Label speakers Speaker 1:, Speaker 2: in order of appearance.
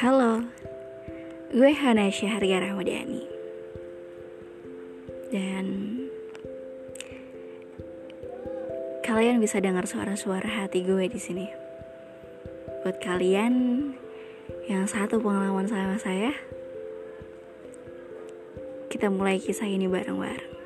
Speaker 1: Halo, gue Hana Syahria Ramadhani Dan Kalian bisa dengar suara-suara hati gue di sini. Buat kalian yang satu pengalaman sama saya, kita mulai kisah ini bareng-bareng.